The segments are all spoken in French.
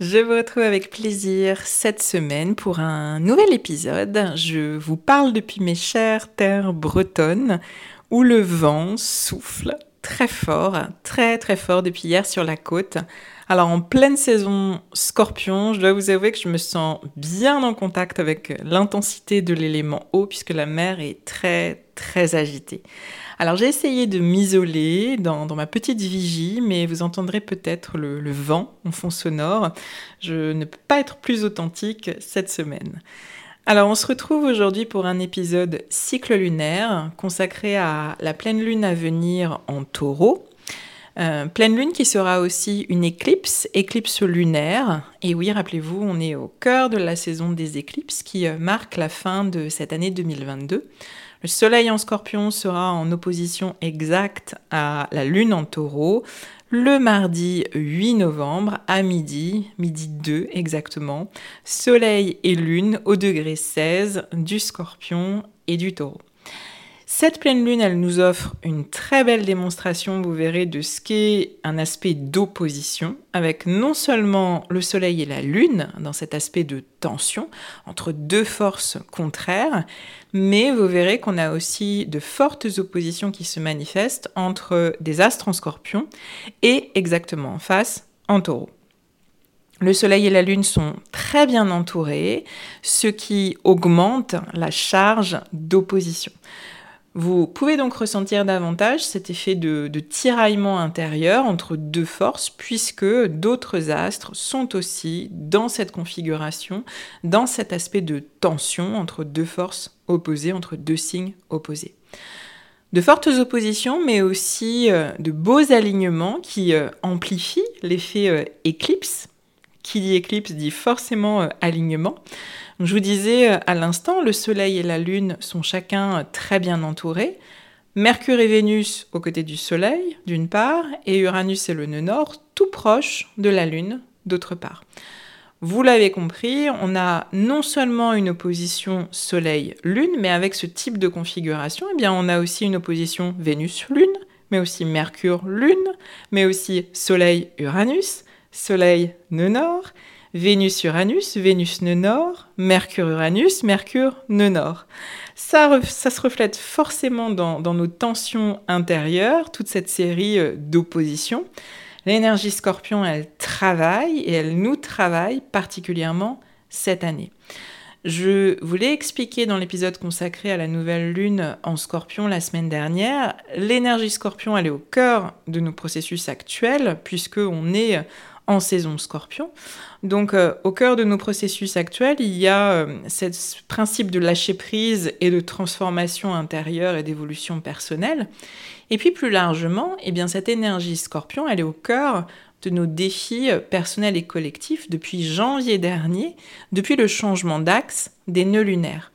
Je vous retrouve avec plaisir cette semaine pour un nouvel épisode. Je vous parle depuis mes chères terres bretonnes où le vent souffle très fort, très très fort depuis hier sur la côte. Alors en pleine saison scorpion, je dois vous avouer que je me sens bien en contact avec l'intensité de l'élément eau puisque la mer est très très agitée. Alors j'ai essayé de m'isoler dans, ma petite vigie, mais vous entendrez peut-être le, le vent en fond sonore. Je ne peux pas être plus authentique cette semaine. Alors on se retrouve aujourd'hui pour un épisode cycle lunaire consacré à la pleine lune à venir en taureau. Euh, pleine lune qui sera aussi une éclipse, éclipse lunaire. Et oui, rappelez-vous, on est au cœur de la saison des éclipses qui euh, marque la fin de cette année 2022. Le soleil en scorpion sera en opposition exacte à la lune en taureau le mardi 8 novembre à midi, midi 2 exactement, Soleil et Lune au degré 16 du scorpion et du taureau. Cette pleine lune, elle nous offre une très belle démonstration, vous verrez, de ce qu'est un aspect d'opposition, avec non seulement le Soleil et la Lune, dans cet aspect de tension entre deux forces contraires, mais vous verrez qu'on a aussi de fortes oppositions qui se manifestent entre des astres en scorpion et exactement en face en taureau. Le Soleil et la Lune sont très bien entourés, ce qui augmente la charge d'opposition. Vous pouvez donc ressentir davantage cet effet de, tiraillement intérieur entre deux forces, puisque d'autres astres sont aussi dans cette configuration, dans cet aspect de tension entre deux forces opposées, entre deux signes opposés. De fortes oppositions, mais aussi euh, de beaux alignements qui euh, amplifient l'effet euh, éclipse. Qui dit éclipse dit forcément alignement. Je vous disais euh, à l'instant, le Soleil et la Lune sont chacun très bien entourés. Mercure et Vénus aux côtés du Soleil, d'une part, et Uranus et le nœud nord, tout proche de la Lune, d'autre part. Vous l'avez compris, on a non seulement une opposition Soleil-Lune, mais avec ce type de configuration, eh bien, on a aussi une opposition Vénus-Lune, mais aussi Mercure-Lune, mais aussi Soleil-Uranus, Soleil-Nœud nord, Vénus-Uranus, Vénus-nœud nord, Mercure-Uranus, Mercure-nœud nord. Ça, ça, se reflète forcément dans, nos tensions intérieures, toute cette série euh, d'oppositions. L'énergie scorpion, elle travaille et elle nous travaille particulièrement cette année. Je voulais expliquer dans l'épisode consacré à la nouvelle lune en scorpion la semaine dernière, l'énergie scorpion, elle est au cœur de nos processus actuels, puisque on est en saison scorpion. Donc euh, au cœur de nos processus actuels, il y a euh, ce principe de lâcher prise et de transformation intérieure et d'évolution personnelle. Et puis plus largement, eh bien cette énergie scorpion, elle est au cœur de nos défis euh, personnels et collectifs depuis janvier dernier, depuis le changement d'axe des nœuds lunaires.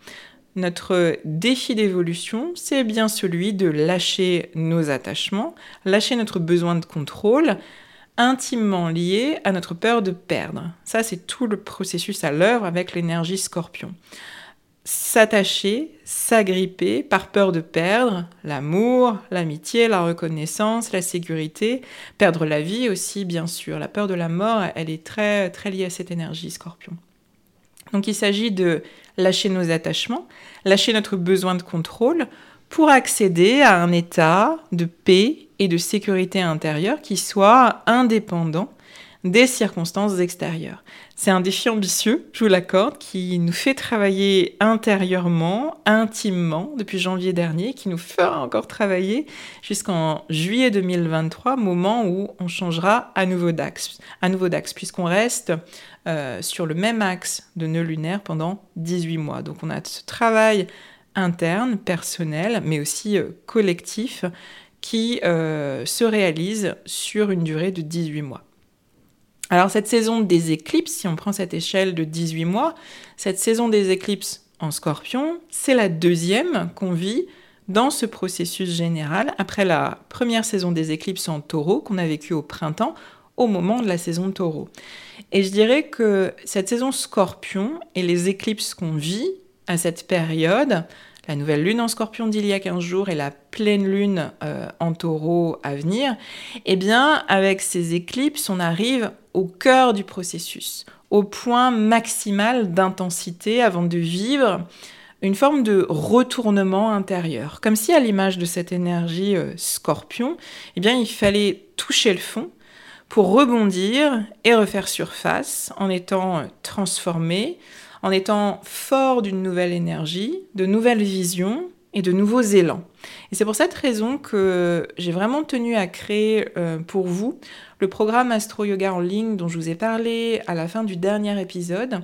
Notre défi d'évolution, c'est bien celui de lâcher nos attachements, lâcher notre besoin de contrôle, intimement lié à notre peur de perdre. Ça, c'est tout le processus à l'œuvre avec l'énergie scorpion. S'attacher, s'agripper par peur de perdre l'amour, l'amitié, la reconnaissance, la sécurité, perdre la vie aussi, bien sûr. La peur de la mort, elle est très, très liée à cette énergie scorpion. Donc il s'agit de lâcher nos attachements, lâcher notre besoin de contrôle pour accéder à un état de paix et de sécurité intérieure qui soit indépendant des circonstances extérieures. C'est un défi ambitieux, je vous l'accorde, qui nous fait travailler intérieurement, intimement, depuis janvier dernier, qui nous fera encore travailler jusqu'en juillet 2023, moment où on changera à nouveau d'axe, à nouveau d'axe, puisqu'on reste euh, sur le même axe de nœud lunaire pendant 18 mois. Donc on a ce travail interne, personnel, mais aussi euh, collectif, qui euh, se réalise sur une durée de 18 mois. Alors cette saison des éclipses, si on prend cette échelle de 18 mois, cette saison des éclipses en scorpion, c'est la deuxième qu'on vit dans ce processus général après la première saison des éclipses en taureau qu'on a vécue au printemps au moment de la saison taureau. Et je dirais que cette saison scorpion et les éclipses qu'on vit à cette période, la nouvelle lune en scorpion d'il y a 15 jours et la pleine lune euh, en taureau à venir, eh bien, avec ces éclipses, on arrive au cœur du processus, au point maximal d'intensité avant de vivre une forme de retournement intérieur. Comme si à l'image de cette énergie euh, scorpion, eh bien, il fallait toucher le fond pour rebondir et refaire surface en étant euh, transformé, en étant fort d'une nouvelle énergie, de nouvelles visions et de nouveaux élans. Et c'est pour cette raison que j'ai vraiment tenu à créer euh, pour vous le programme Astro Yoga en ligne dont je vous ai parlé à la fin du dernier épisode.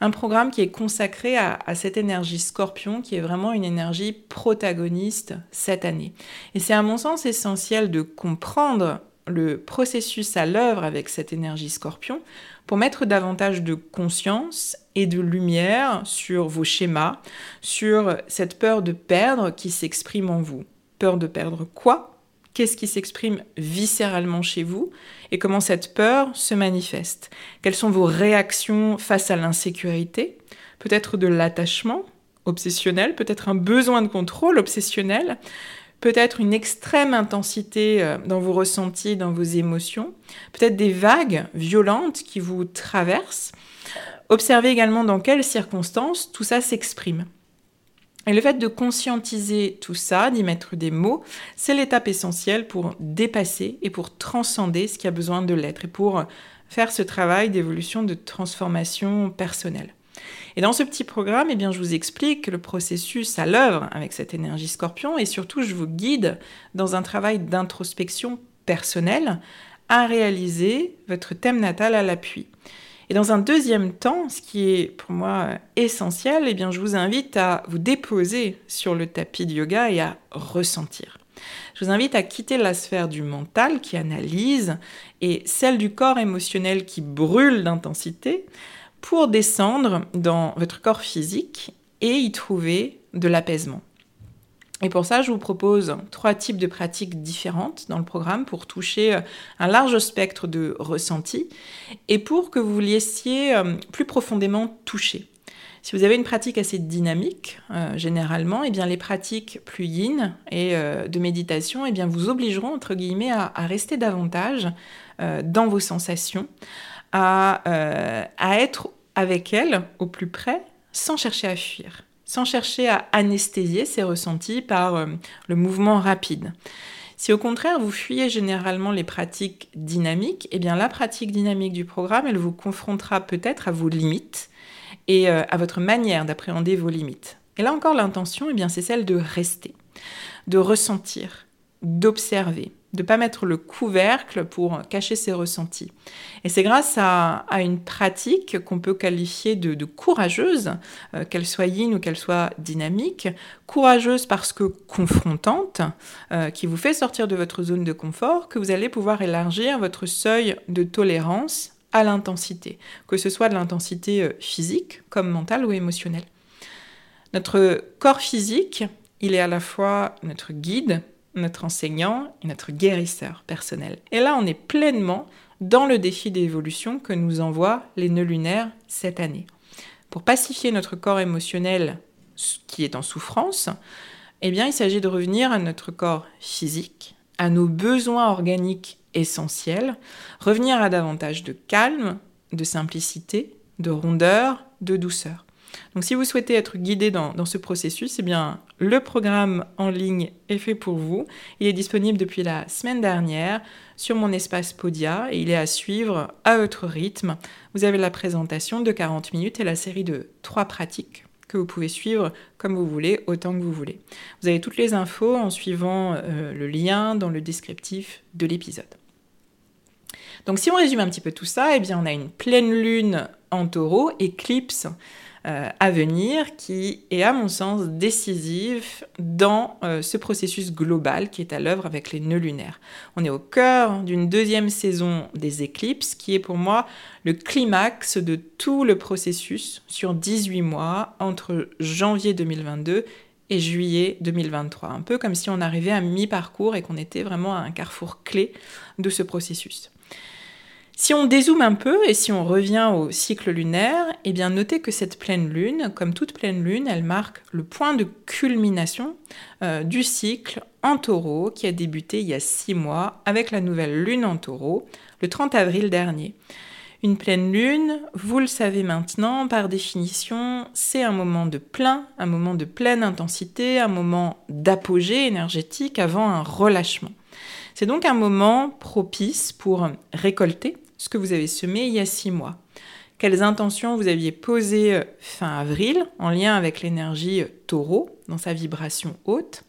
Un programme qui est consacré à, à cette énergie scorpion qui est vraiment une énergie protagoniste cette année. Et c'est à mon sens essentiel de comprendre le processus à l'œuvre avec cette énergie scorpion pour mettre davantage de conscience et de lumière sur vos schémas, sur cette peur de perdre qui s'exprime en vous. Peur de perdre quoi? Qu'est-ce qui s'exprime viscéralement chez vous? Et comment cette peur se manifeste? Quelles sont vos réactions face à l'insécurité? Peut-être de l'attachement obsessionnel, peut-être un besoin de contrôle obsessionnel, peut-être une extrême intensité euh, dans vos ressentis, dans vos émotions, peut-être des vagues violentes qui vous traversent. Observez également dans quelles circonstances tout ça s'exprime. Et le fait de conscientiser tout ça, d'y mettre des mots, c'est l'étape essentielle pour dépasser et pour transcender ce qui a besoin de l'être et pour faire ce travail d'évolution, de transformation personnelle. Et dans ce petit programme, eh bien, je vous explique le processus à l'œuvre avec cette énergie scorpion et surtout je vous guide dans un travail d'introspection personnelle à réaliser votre thème natal à l'appui. Et dans un deuxième temps, ce qui est pour moi essentiel, eh bien, je vous invite à vous déposer sur le tapis de yoga et à ressentir. Je vous invite à quitter la sphère du mental qui analyse et celle du corps émotionnel qui brûle d'intensité pour descendre dans votre corps physique et y trouver de l'apaisement. Et pour ça, je vous propose trois types de pratiques différentes dans le programme pour toucher euh, un large spectre de ressentis et pour que vous laissiez euh, plus profondément toucher. Si vous avez une pratique assez dynamique, euh, généralement, eh bien les pratiques plus yin et de méditation, eh bien vous obligeront entre guillemets à, rester davantage dans vos sensations, à, à être avec elles au plus près sans chercher à fuir, sans chercher à anesthésier ces ressentis par euh, le mouvement rapide. Si au contraire vous fuyez généralement les pratiques dynamiques, eh bien la pratique dynamique du programme, elle vous confrontera peut-être à vos limites et euh, à votre manière d'appréhender vos limites. Et là encore l'intention, eh bien c'est celle de rester, de ressentir, d'observer, de ne pas mettre le couvercle pour cacher ses ressentis. Et c'est grâce à, une pratique qu'on peut qualifier de, courageuse, euh, qu'elle soit yin ou qu'elle soit dynamique, courageuse parce que confrontante, euh, qui vous fait sortir de votre zone de confort, que vous allez pouvoir élargir votre seuil de tolérance à l'intensité, que ce soit de l'intensité euh, physique comme mentale ou émotionnelle. Notre corps physique, il est à la fois notre guide, notre enseignant et notre guérisseur personnel. Et là, on est pleinement dans le défi d'évolution que nous envoient les nœuds lunaires cette année. Pour pacifier notre corps émotionnel qui est en souffrance, eh bien, il s'agit de revenir à notre corps physique, à nos besoins organiques essentiels, revenir à davantage de calme, de simplicité, de rondeur, de douceur. Donc si vous souhaitez être guidé dans, ce processus, eh bien, le programme en ligne est fait pour vous. Il est disponible depuis la semaine dernière sur mon espace Podia et il est à suivre à votre rythme. Vous avez la présentation de 40 minutes et la série de trois pratiques que vous pouvez suivre comme vous voulez, autant que vous voulez. Vous avez toutes les infos en suivant euh, le lien dans le descriptif de l'épisode. Donc si on résume un petit peu tout ça, eh bien on a une pleine lune en taureau, éclipse euh, à venir, qui est à mon sens décisif dans euh, ce processus global qui est à l'œuvre avec les nœuds lunaires. On est au cœur d'une deuxième saison des éclipses, qui est pour moi le climax de tout le processus sur 18 mois entre janvier 2022 et juillet 2023. Un peu comme si on arrivait à mi-parcours et qu'on était vraiment à un carrefour clé de ce processus. Si on dézoome un peu et si on revient au cycle lunaire, eh bien notez que cette pleine lune, comme toute pleine lune, elle marque le point de culmination euh, du cycle en taureau qui a débuté il y a six mois avec la nouvelle lune en taureau le 30 avril dernier. Une pleine lune, vous le savez maintenant, par définition, c'est un moment de plein, un moment de pleine intensité, un moment d'apogée énergétique avant un relâchement. C'est donc un moment propice pour récolter ce que vous avez semé il y a six mois. Quelles intentions vous aviez posées euh, fin avril en lien avec l'énergie euh, taureau dans sa vibration haute?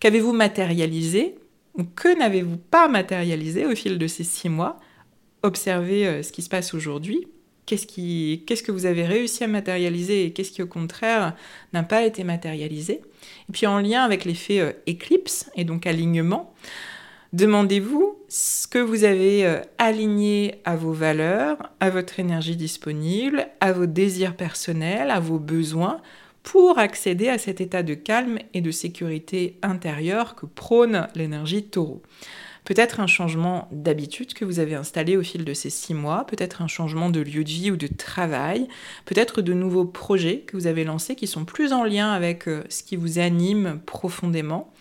Qu'avez-vous matérialisé ou que n'avez-vous pas matérialisé au fil de ces six mois? Observez euh, ce qui se passe aujourd'hui. Qu'est-ce, qui, qu'est-ce que vous avez réussi à matérialiser et qu'est-ce qui au contraire n'a pas été matérialisé? Et puis en lien avec l'effet éclipse et donc alignement, Demandez-vous ce que vous avez euh, aligné à vos valeurs, à votre énergie disponible, à vos désirs personnels, à vos besoins pour accéder à cet état de calme et de sécurité intérieure que prône l'énergie taureau. Peut-être un changement d'habitude que vous avez installé au fil de ces six mois, peut-être un changement de lieu de vie ou de travail, peut-être de nouveaux projets que vous avez lancés qui sont plus en lien avec euh, ce qui vous anime profondément.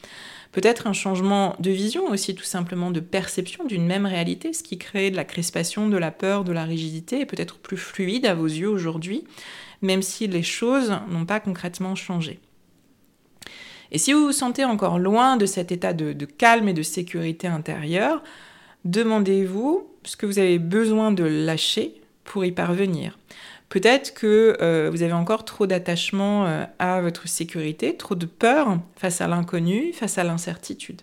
Peut-être un changement de vision aussi, tout simplement de perception d'une même réalité, ce qui crée de la crispation, de la peur, de la rigidité, est peut-être plus fluide à vos yeux aujourd'hui, même si les choses n'ont pas concrètement changé. Et si vous vous sentez encore loin de cet état de, de calme et de sécurité intérieure, demandez-vous ce que vous avez besoin de lâcher pour y parvenir. Peut-être que euh, vous avez encore trop d'attachement euh, à votre sécurité, trop de peur face à l'inconnu, face à l'incertitude.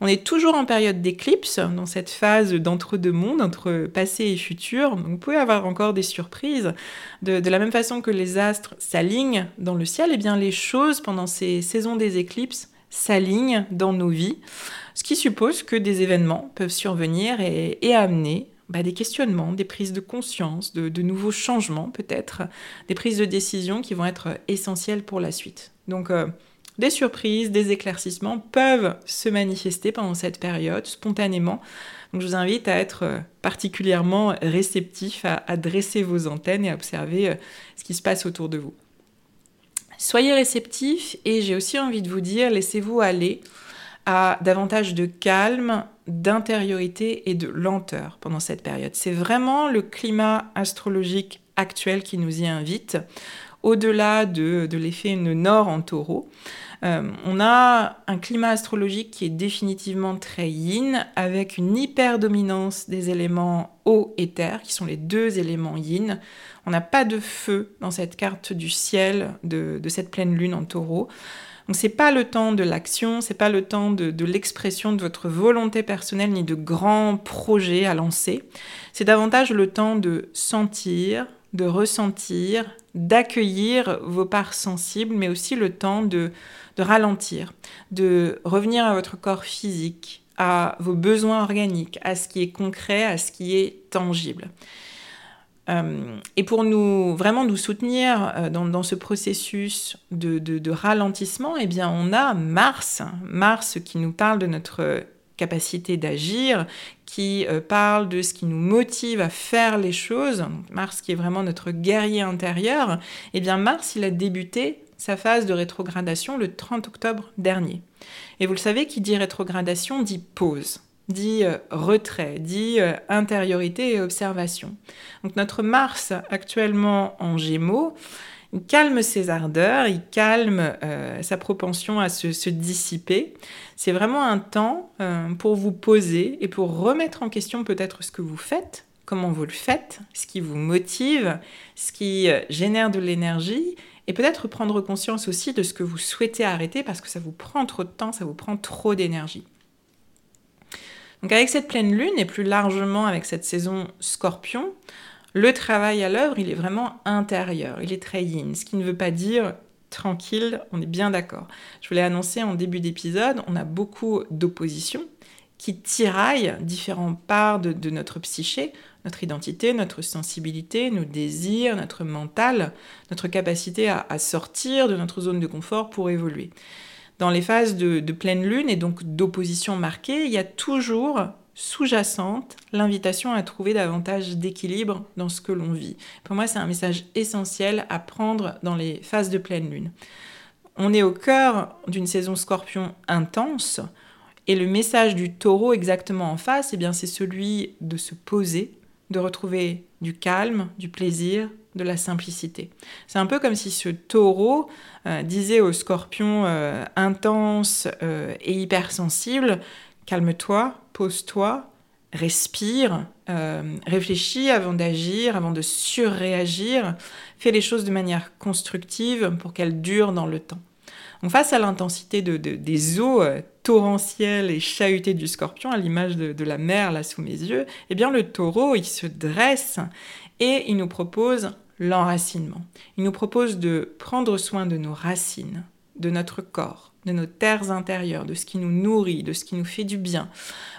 On est toujours en période d'éclipse, dans cette phase d'entre-deux mondes, entre passé et futur. Vous pouvez avoir encore des surprises. De, la même façon que les astres s'alignent dans le ciel, et eh bien les choses pendant ces saisons des éclipses s'alignent dans nos vies, ce qui suppose que des événements peuvent survenir et amener bah, des questionnements, des prises de conscience, de, nouveaux changements peut-être, des prises de décision qui vont être essentielles pour la suite. Donc euh, des surprises, des éclaircissements peuvent se manifester pendant cette période spontanément. Donc je vous invite à être euh, particulièrement réceptif, à, dresser vos antennes et à observer euh, ce qui se passe autour de vous. Soyez réceptif et j'ai aussi envie de vous dire, laissez-vous aller à davantage de calme, d'intériorité et de lenteur pendant cette période. C'est vraiment le climat astrologique actuel qui nous y invite, au-delà de, l'effet nord en taureau. Euh, on a un climat astrologique qui est définitivement très yin, avec une hyper-dominance des éléments eau et terre, qui sont les deux éléments yin. On n'a pas de feu dans cette carte du ciel de, de cette pleine lune en taureau. Donc c'est pas le temps de l'action, c'est pas le temps de, l'expression de votre volonté personnelle ni de grands projets à lancer. C'est davantage le temps de sentir, de ressentir, d'accueillir vos parts sensibles, mais aussi le temps de, de ralentir, de revenir à votre corps physique, à vos besoins organiques, à ce qui est concret, à ce qui est tangible. Euh, et pour nous vraiment nous soutenir euh, dans, ce processus de, ralentissement, eh bien, on a Mars, Mars qui nous parle de notre capacité d'agir, qui euh, parle de ce qui nous motive à faire les choses. Mars qui est vraiment notre guerrier intérieur. Eh bien, Mars, il a débuté sa phase de rétrogradation le 30 octobre dernier. Et vous le savez, qui dit rétrogradation dit pause dit euh, retrait, dit euh, intériorité et observation. Donc notre Mars actuellement en Gémeaux, il calme ses ardeurs, il calme euh, sa propension à se, dissiper. C'est vraiment un temps pour vous poser et pour remettre en question peut-être ce que vous faites, comment vous le faites, ce qui vous motive, ce qui génère de l'énergie et peut-être prendre conscience aussi de ce que vous souhaitez arrêter parce que ça vous prend trop de temps, ça vous prend trop d'énergie. Donc avec cette pleine lune et plus largement avec cette saison scorpion, le travail à l'œuvre, il est vraiment intérieur, il est très yin, ce qui ne veut pas dire tranquille, on est bien d'accord. Je vous l'ai annoncé en début d'épisode, on a beaucoup d'opposition qui tiraillent différentes parts de, notre psyché, notre identité, notre sensibilité, nos désirs, notre mental, notre capacité à sortir de notre zone de confort pour évoluer dans les phases de, pleine lune et donc d'opposition marquée, il y a toujours sous-jacente l'invitation à trouver davantage d'équilibre dans ce que l'on vit. Pour moi, c'est un message essentiel à prendre dans les phases de pleine lune. On est au cœur d'une saison scorpion intense et le message du taureau exactement en face, eh bien, c'est celui de se poser, de retrouver du calme, du plaisir, de la simplicité. C'est un peu comme si ce taureau euh, disait au scorpion euh, intense euh, et hypersensible, calme-toi, pose-toi, respire, réfléchis avant d'agir, avant de surréagir, fais les choses de manière constructive pour qu'elles durent dans le temps. Donc face à l'intensité de, des eaux torrentielles et chahutées du scorpion, à l'image de, de, la mer là sous mes yeux, eh bien le taureau, il se dresse et il nous propose l'enracinement. Il nous propose de prendre soin de nos racines, de notre corps, de nos terres intérieures, de ce qui nous nourrit, de ce qui nous fait du bien,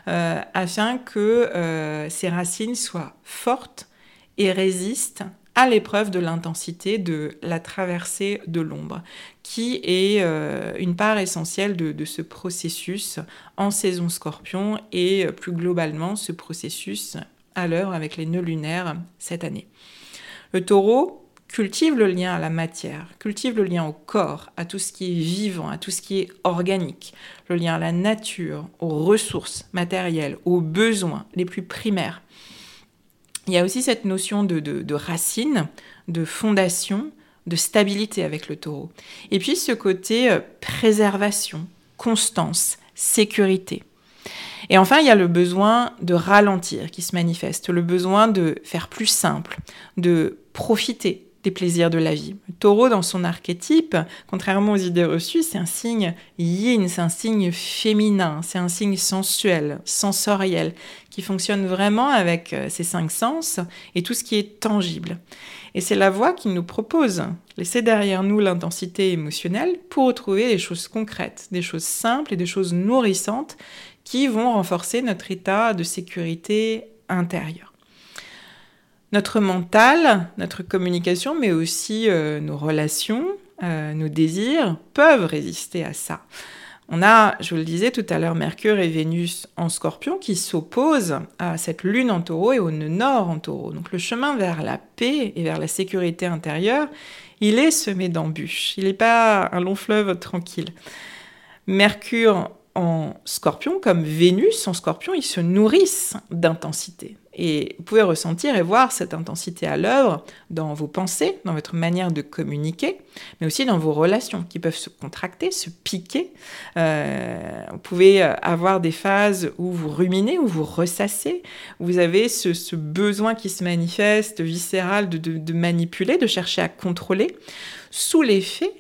euh, afin que euh, ces racines soient fortes et résistent à l'épreuve de l'intensité de la traversée de l'ombre, qui est euh, une part essentielle de, de, ce processus en saison scorpion et plus globalement ce processus à l'heure avec les nœuds lunaires cette année. Le taureau cultive le lien à la matière, cultive le lien au corps, à tout ce qui est vivant, à tout ce qui est organique, le lien à la nature, aux ressources matérielles, aux besoins les plus primaires. Il y a aussi cette notion de, racine, de fondation, de stabilité avec le taureau. Et puis ce côté euh, préservation, constance, sécurité. Et enfin, il y a le besoin de ralentir qui se manifeste, le besoin de faire plus simple, de profiter des plaisirs de la vie. Le taureau, dans son archétype, contrairement aux idées reçues, c'est un signe yin, c'est un signe féminin, c'est un signe sensuel, sensoriel, qui fonctionne vraiment avec euh, ses cinq sens et tout ce qui est tangible. Et c'est la voie qui nous propose, laisser derrière nous l'intensité émotionnelle pour retrouver des choses concrètes, des choses simples et des choses nourrissantes qui vont renforcer notre état de sécurité intérieure. Notre mental, notre communication, mais aussi euh, nos relations, euh, nos désirs peuvent résister à ça. On a, je vous le disais tout à l'heure, Mercure et Vénus en scorpion qui s'opposent à cette lune en taureau et au nœud nord en taureau. Donc le chemin vers la paix et vers la sécurité intérieure, il est semé d'embûches. Il n'est pas un long fleuve tranquille. Mercure en scorpion, comme Vénus en scorpion, ils se nourrissent d'intensité. Et vous pouvez ressentir et voir cette intensité à l'œuvre dans vos pensées, dans votre manière de communiquer, mais aussi dans vos relations qui peuvent se contracter, se piquer. Euh, vous pouvez avoir des phases où vous ruminez, où vous ressassez, où vous avez ce, besoin qui se manifeste viscéral de manipuler, de chercher à contrôler, sous l'effet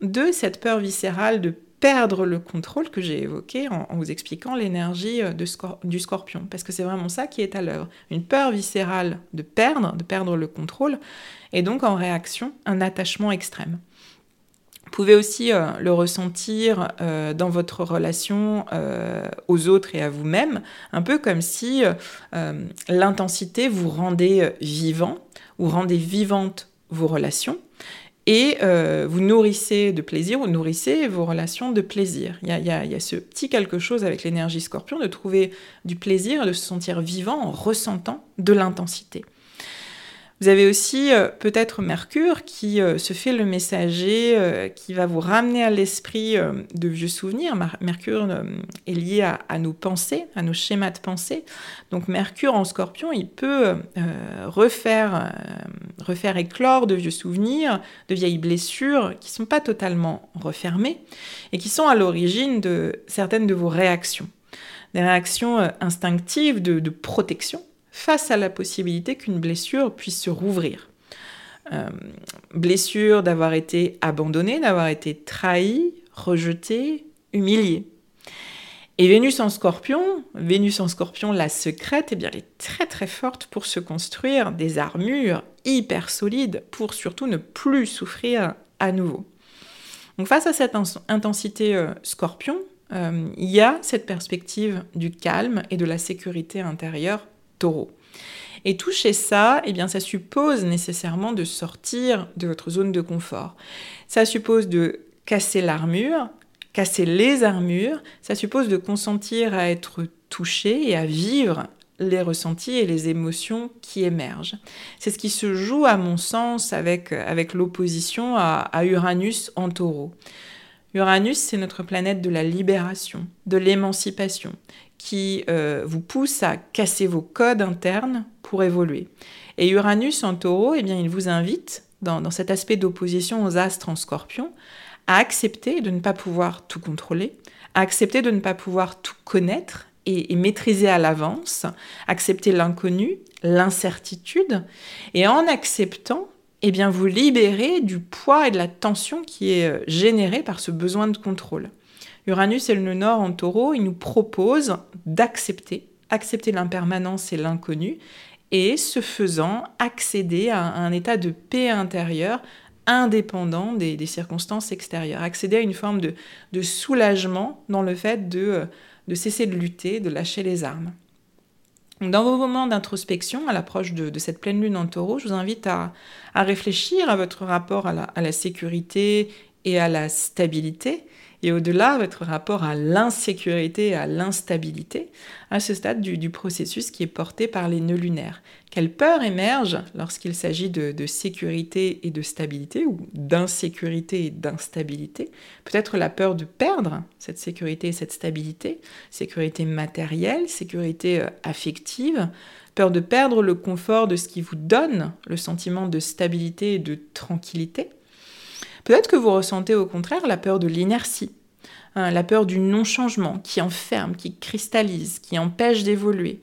de cette peur viscérale de perdre le contrôle que j'ai évoqué en, vous expliquant l'énergie euh, du scorpion. Parce que c'est vraiment ça qui est à l'œuvre. Une peur viscérale de perdre, de perdre le contrôle, et donc en réaction, un attachement extrême. Vous pouvez aussi euh, le ressentir euh, dans votre relation aux autres et à vous-même, un peu comme si l'intensité vous rendait vivant ou rendait vivante vos relations et vous nourrissez de plaisir, vous nourrissez vos relations de plaisir. Il y a, il y a ce petit quelque chose avec l'énergie scorpion de trouver du plaisir, de se sentir vivant en ressentant de l'intensité. Vous avez aussi euh, peut-être Mercure qui euh, se fait le messager, euh, qui va vous ramener à l'esprit de vieux souvenirs. Mercure est lié à, nos pensées, à nos schémas de pensée. Donc Mercure en scorpion, il peut refaire, refaire éclore de vieux souvenirs, de vieilles blessures qui ne sont pas totalement refermées et qui sont à l'origine de certaines de vos réactions. Des réactions instinctives de protection face à la possibilité qu'une blessure puisse se rouvrir. Euh, blessure d'avoir été abandonné, d'avoir été trahi, rejeté, humilié. Et Vénus en scorpion, Vénus en scorpion, la secrète, eh bien, elle est très très forte pour se construire des armures hyper solides pour surtout ne plus souffrir à nouveau. Donc face à cette intensité euh, scorpion, euh, il y a cette perspective du calme et de la sécurité intérieure taureau. Et toucher ça, eh bien, ça suppose nécessairement de sortir de votre zone de confort. Ça suppose de casser l'armure, casser les armures, ça suppose de consentir à être touché et à vivre les ressentis et les émotions qui émergent. C'est ce qui se joue, à mon sens, avec, avec l'opposition à, à Uranus en taureau. Uranus, c'est notre planète de la libération, de l'émancipation, qui euh, vous pousse à casser vos codes internes pour évoluer. Et Uranus en taureau, eh bien, il vous invite, dans, cet aspect d'opposition aux astres en scorpion, à accepter de ne pas pouvoir tout contrôler, à accepter de ne pas pouvoir tout connaître et, maîtriser à l'avance, accepter l'inconnu, l'incertitude, et en acceptant, eh bien, vous libérer du poids et de la tension qui est euh, générée par ce besoin de contrôle. Uranus et le Nord en taureau, il nous propose d'accepter, accepter l'impermanence et l'inconnu, et ce faisant, accéder à un état de paix intérieure indépendant des, circonstances extérieures, accéder à une forme de, soulagement dans le fait de, cesser de lutter, de lâcher les armes. Dans vos moments d'introspection, à l'approche de, cette pleine lune en taureau, je vous invite à, réfléchir à votre rapport à la sécurité et à la stabilité, et au-delà, votre rapport à l'insécurité à l'instabilité, à ce stade du, processus qui est porté par les nœuds lunaires. Quelle peur émerge lorsqu'il s'agit de, sécurité et de stabilité, ou d'insécurité et d'instabilité? Peut-être la peur de perdre cette sécurité et cette stabilité, sécurité matérielle, sécurité euh, affective, peur de perdre le confort de ce qui vous donne le sentiment de stabilité et de tranquillité? Peut-être que vous ressentez au contraire la peur de l'inertie, hein, la peur du non-changement qui enferme, qui cristallise, qui empêche d'évoluer.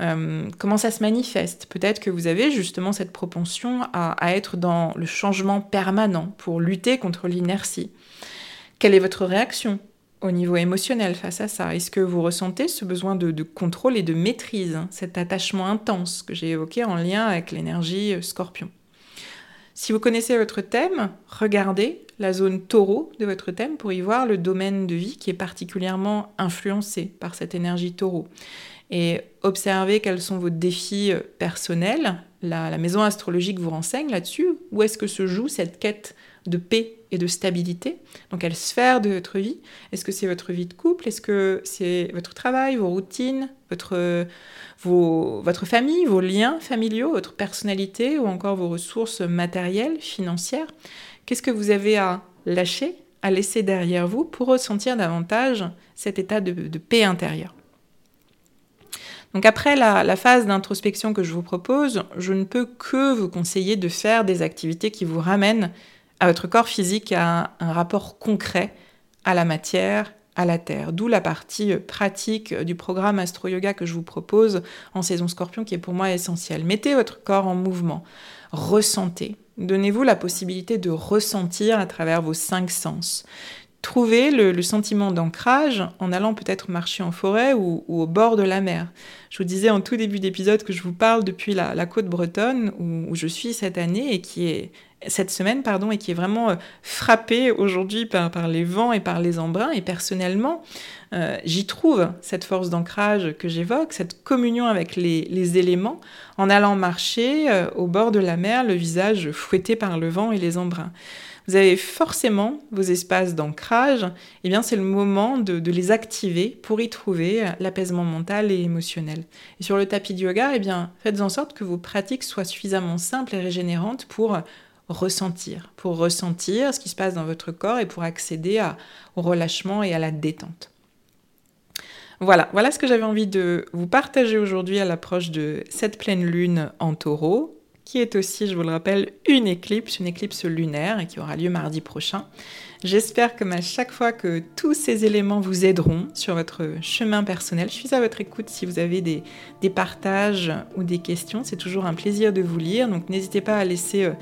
Euh, comment ça se manifeste? Peut-être que vous avez justement cette propension à, être dans le changement permanent pour lutter contre l'inertie. Quelle est votre réaction au niveau émotionnel face à ça? Est-ce que vous ressentez ce besoin de, contrôle et de maîtrise, cet attachement intense que j'ai évoqué en lien avec l'énergie euh, scorpion? Si vous connaissez votre thème, regardez la zone taureau de votre thème pour y voir le domaine de vie qui est particulièrement influencé par cette énergie taureau. Et observez quels sont vos défis euh, personnels. La, maison astrologique vous renseigne là-dessus. Où est-ce que se joue cette quête de paix et de stabilité. Dans quelle sphère de votre vie. Est-ce que c'est votre vie de couple? Est-ce que c'est votre travail, vos routines, votre, votre famille, vos liens familiaux, votre personnalité ou encore vos ressources matérielles, financières? Qu'est-ce que vous avez à lâcher, à laisser derrière vous pour ressentir davantage cet état de, paix intérieure? Donc après la, la phase d'introspection que je vous propose, je ne peux que vous conseiller de faire des activités qui vous ramènent à votre corps physique à un, rapport concret à la matière, à la Terre. D'où la partie euh, pratique du programme Astro Yoga que je vous propose en saison scorpion qui est pour moi essentielle. Mettez votre corps en mouvement, ressentez. Donnez-vous la possibilité de ressentir à travers vos cinq sens. Trouvez le, sentiment d'ancrage en allant peut-être marcher en forêt ou, au bord de la mer. Je vous disais en tout début d'épisode que je vous parle depuis la, côte bretonne où, je suis cette année et qui est cette semaine, pardon, et qui est vraiment euh, frappée aujourd'hui par, les vents et par les embruns. Et personnellement, euh, j'y trouve cette force d'ancrage que j'évoque, cette communion avec les, éléments, en allant marcher euh, au bord de la mer, le visage fouetté par le vent et les embruns. Vous avez forcément vos espaces d'ancrage, et eh bien c'est le moment de, les activer pour y trouver l'apaisement mental et émotionnel. Et sur le tapis de yoga, eh bien faites en sorte que vos pratiques soient suffisamment simples et régénérantes pour ressentir, pour ressentir ce qui se passe dans votre corps et pour accéder au relâchement et à la détente. Voilà, voilà ce que j'avais envie de vous partager aujourd'hui à l'approche de cette pleine lune en taureau, qui est aussi, je vous le rappelle, une éclipse, une éclipse lunaire et qui aura lieu mardi prochain. J'espère que à chaque fois que tous ces éléments vous aideront sur votre chemin personnel, je suis à votre écoute si vous avez des, partages ou des questions. C'est toujours un plaisir de vous lire, donc n'hésitez pas à laisser... Euh,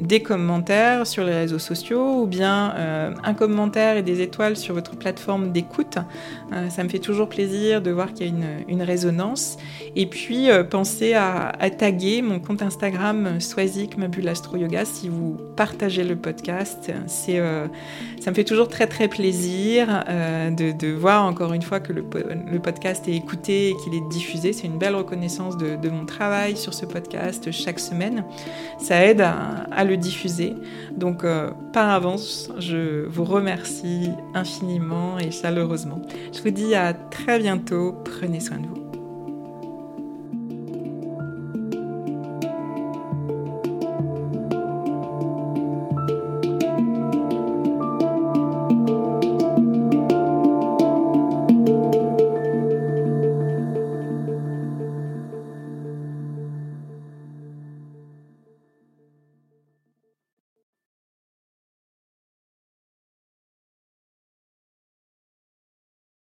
des commentaires sur les réseaux sociaux ou bien euh, un commentaire et des étoiles sur votre plateforme d'écoute. Euh, ça me fait toujours plaisir de voir qu'il y a une, résonance. Et puis euh, pensez à, taguer mon compte Instagram Swazik Mabulastro Yoga si vous partagez le podcast. Ça me fait toujours très très plaisir de, voir encore une fois que le, podcast est écouté et qu'il est diffusé. C'est une belle reconnaissance de, mon travail sur ce podcast chaque semaine. Ça aide à, à diffuser. Donc euh, par avance, je vous remercie infiniment et chaleureusement. Je vous dis à très bientôt. Prenez soin de vous.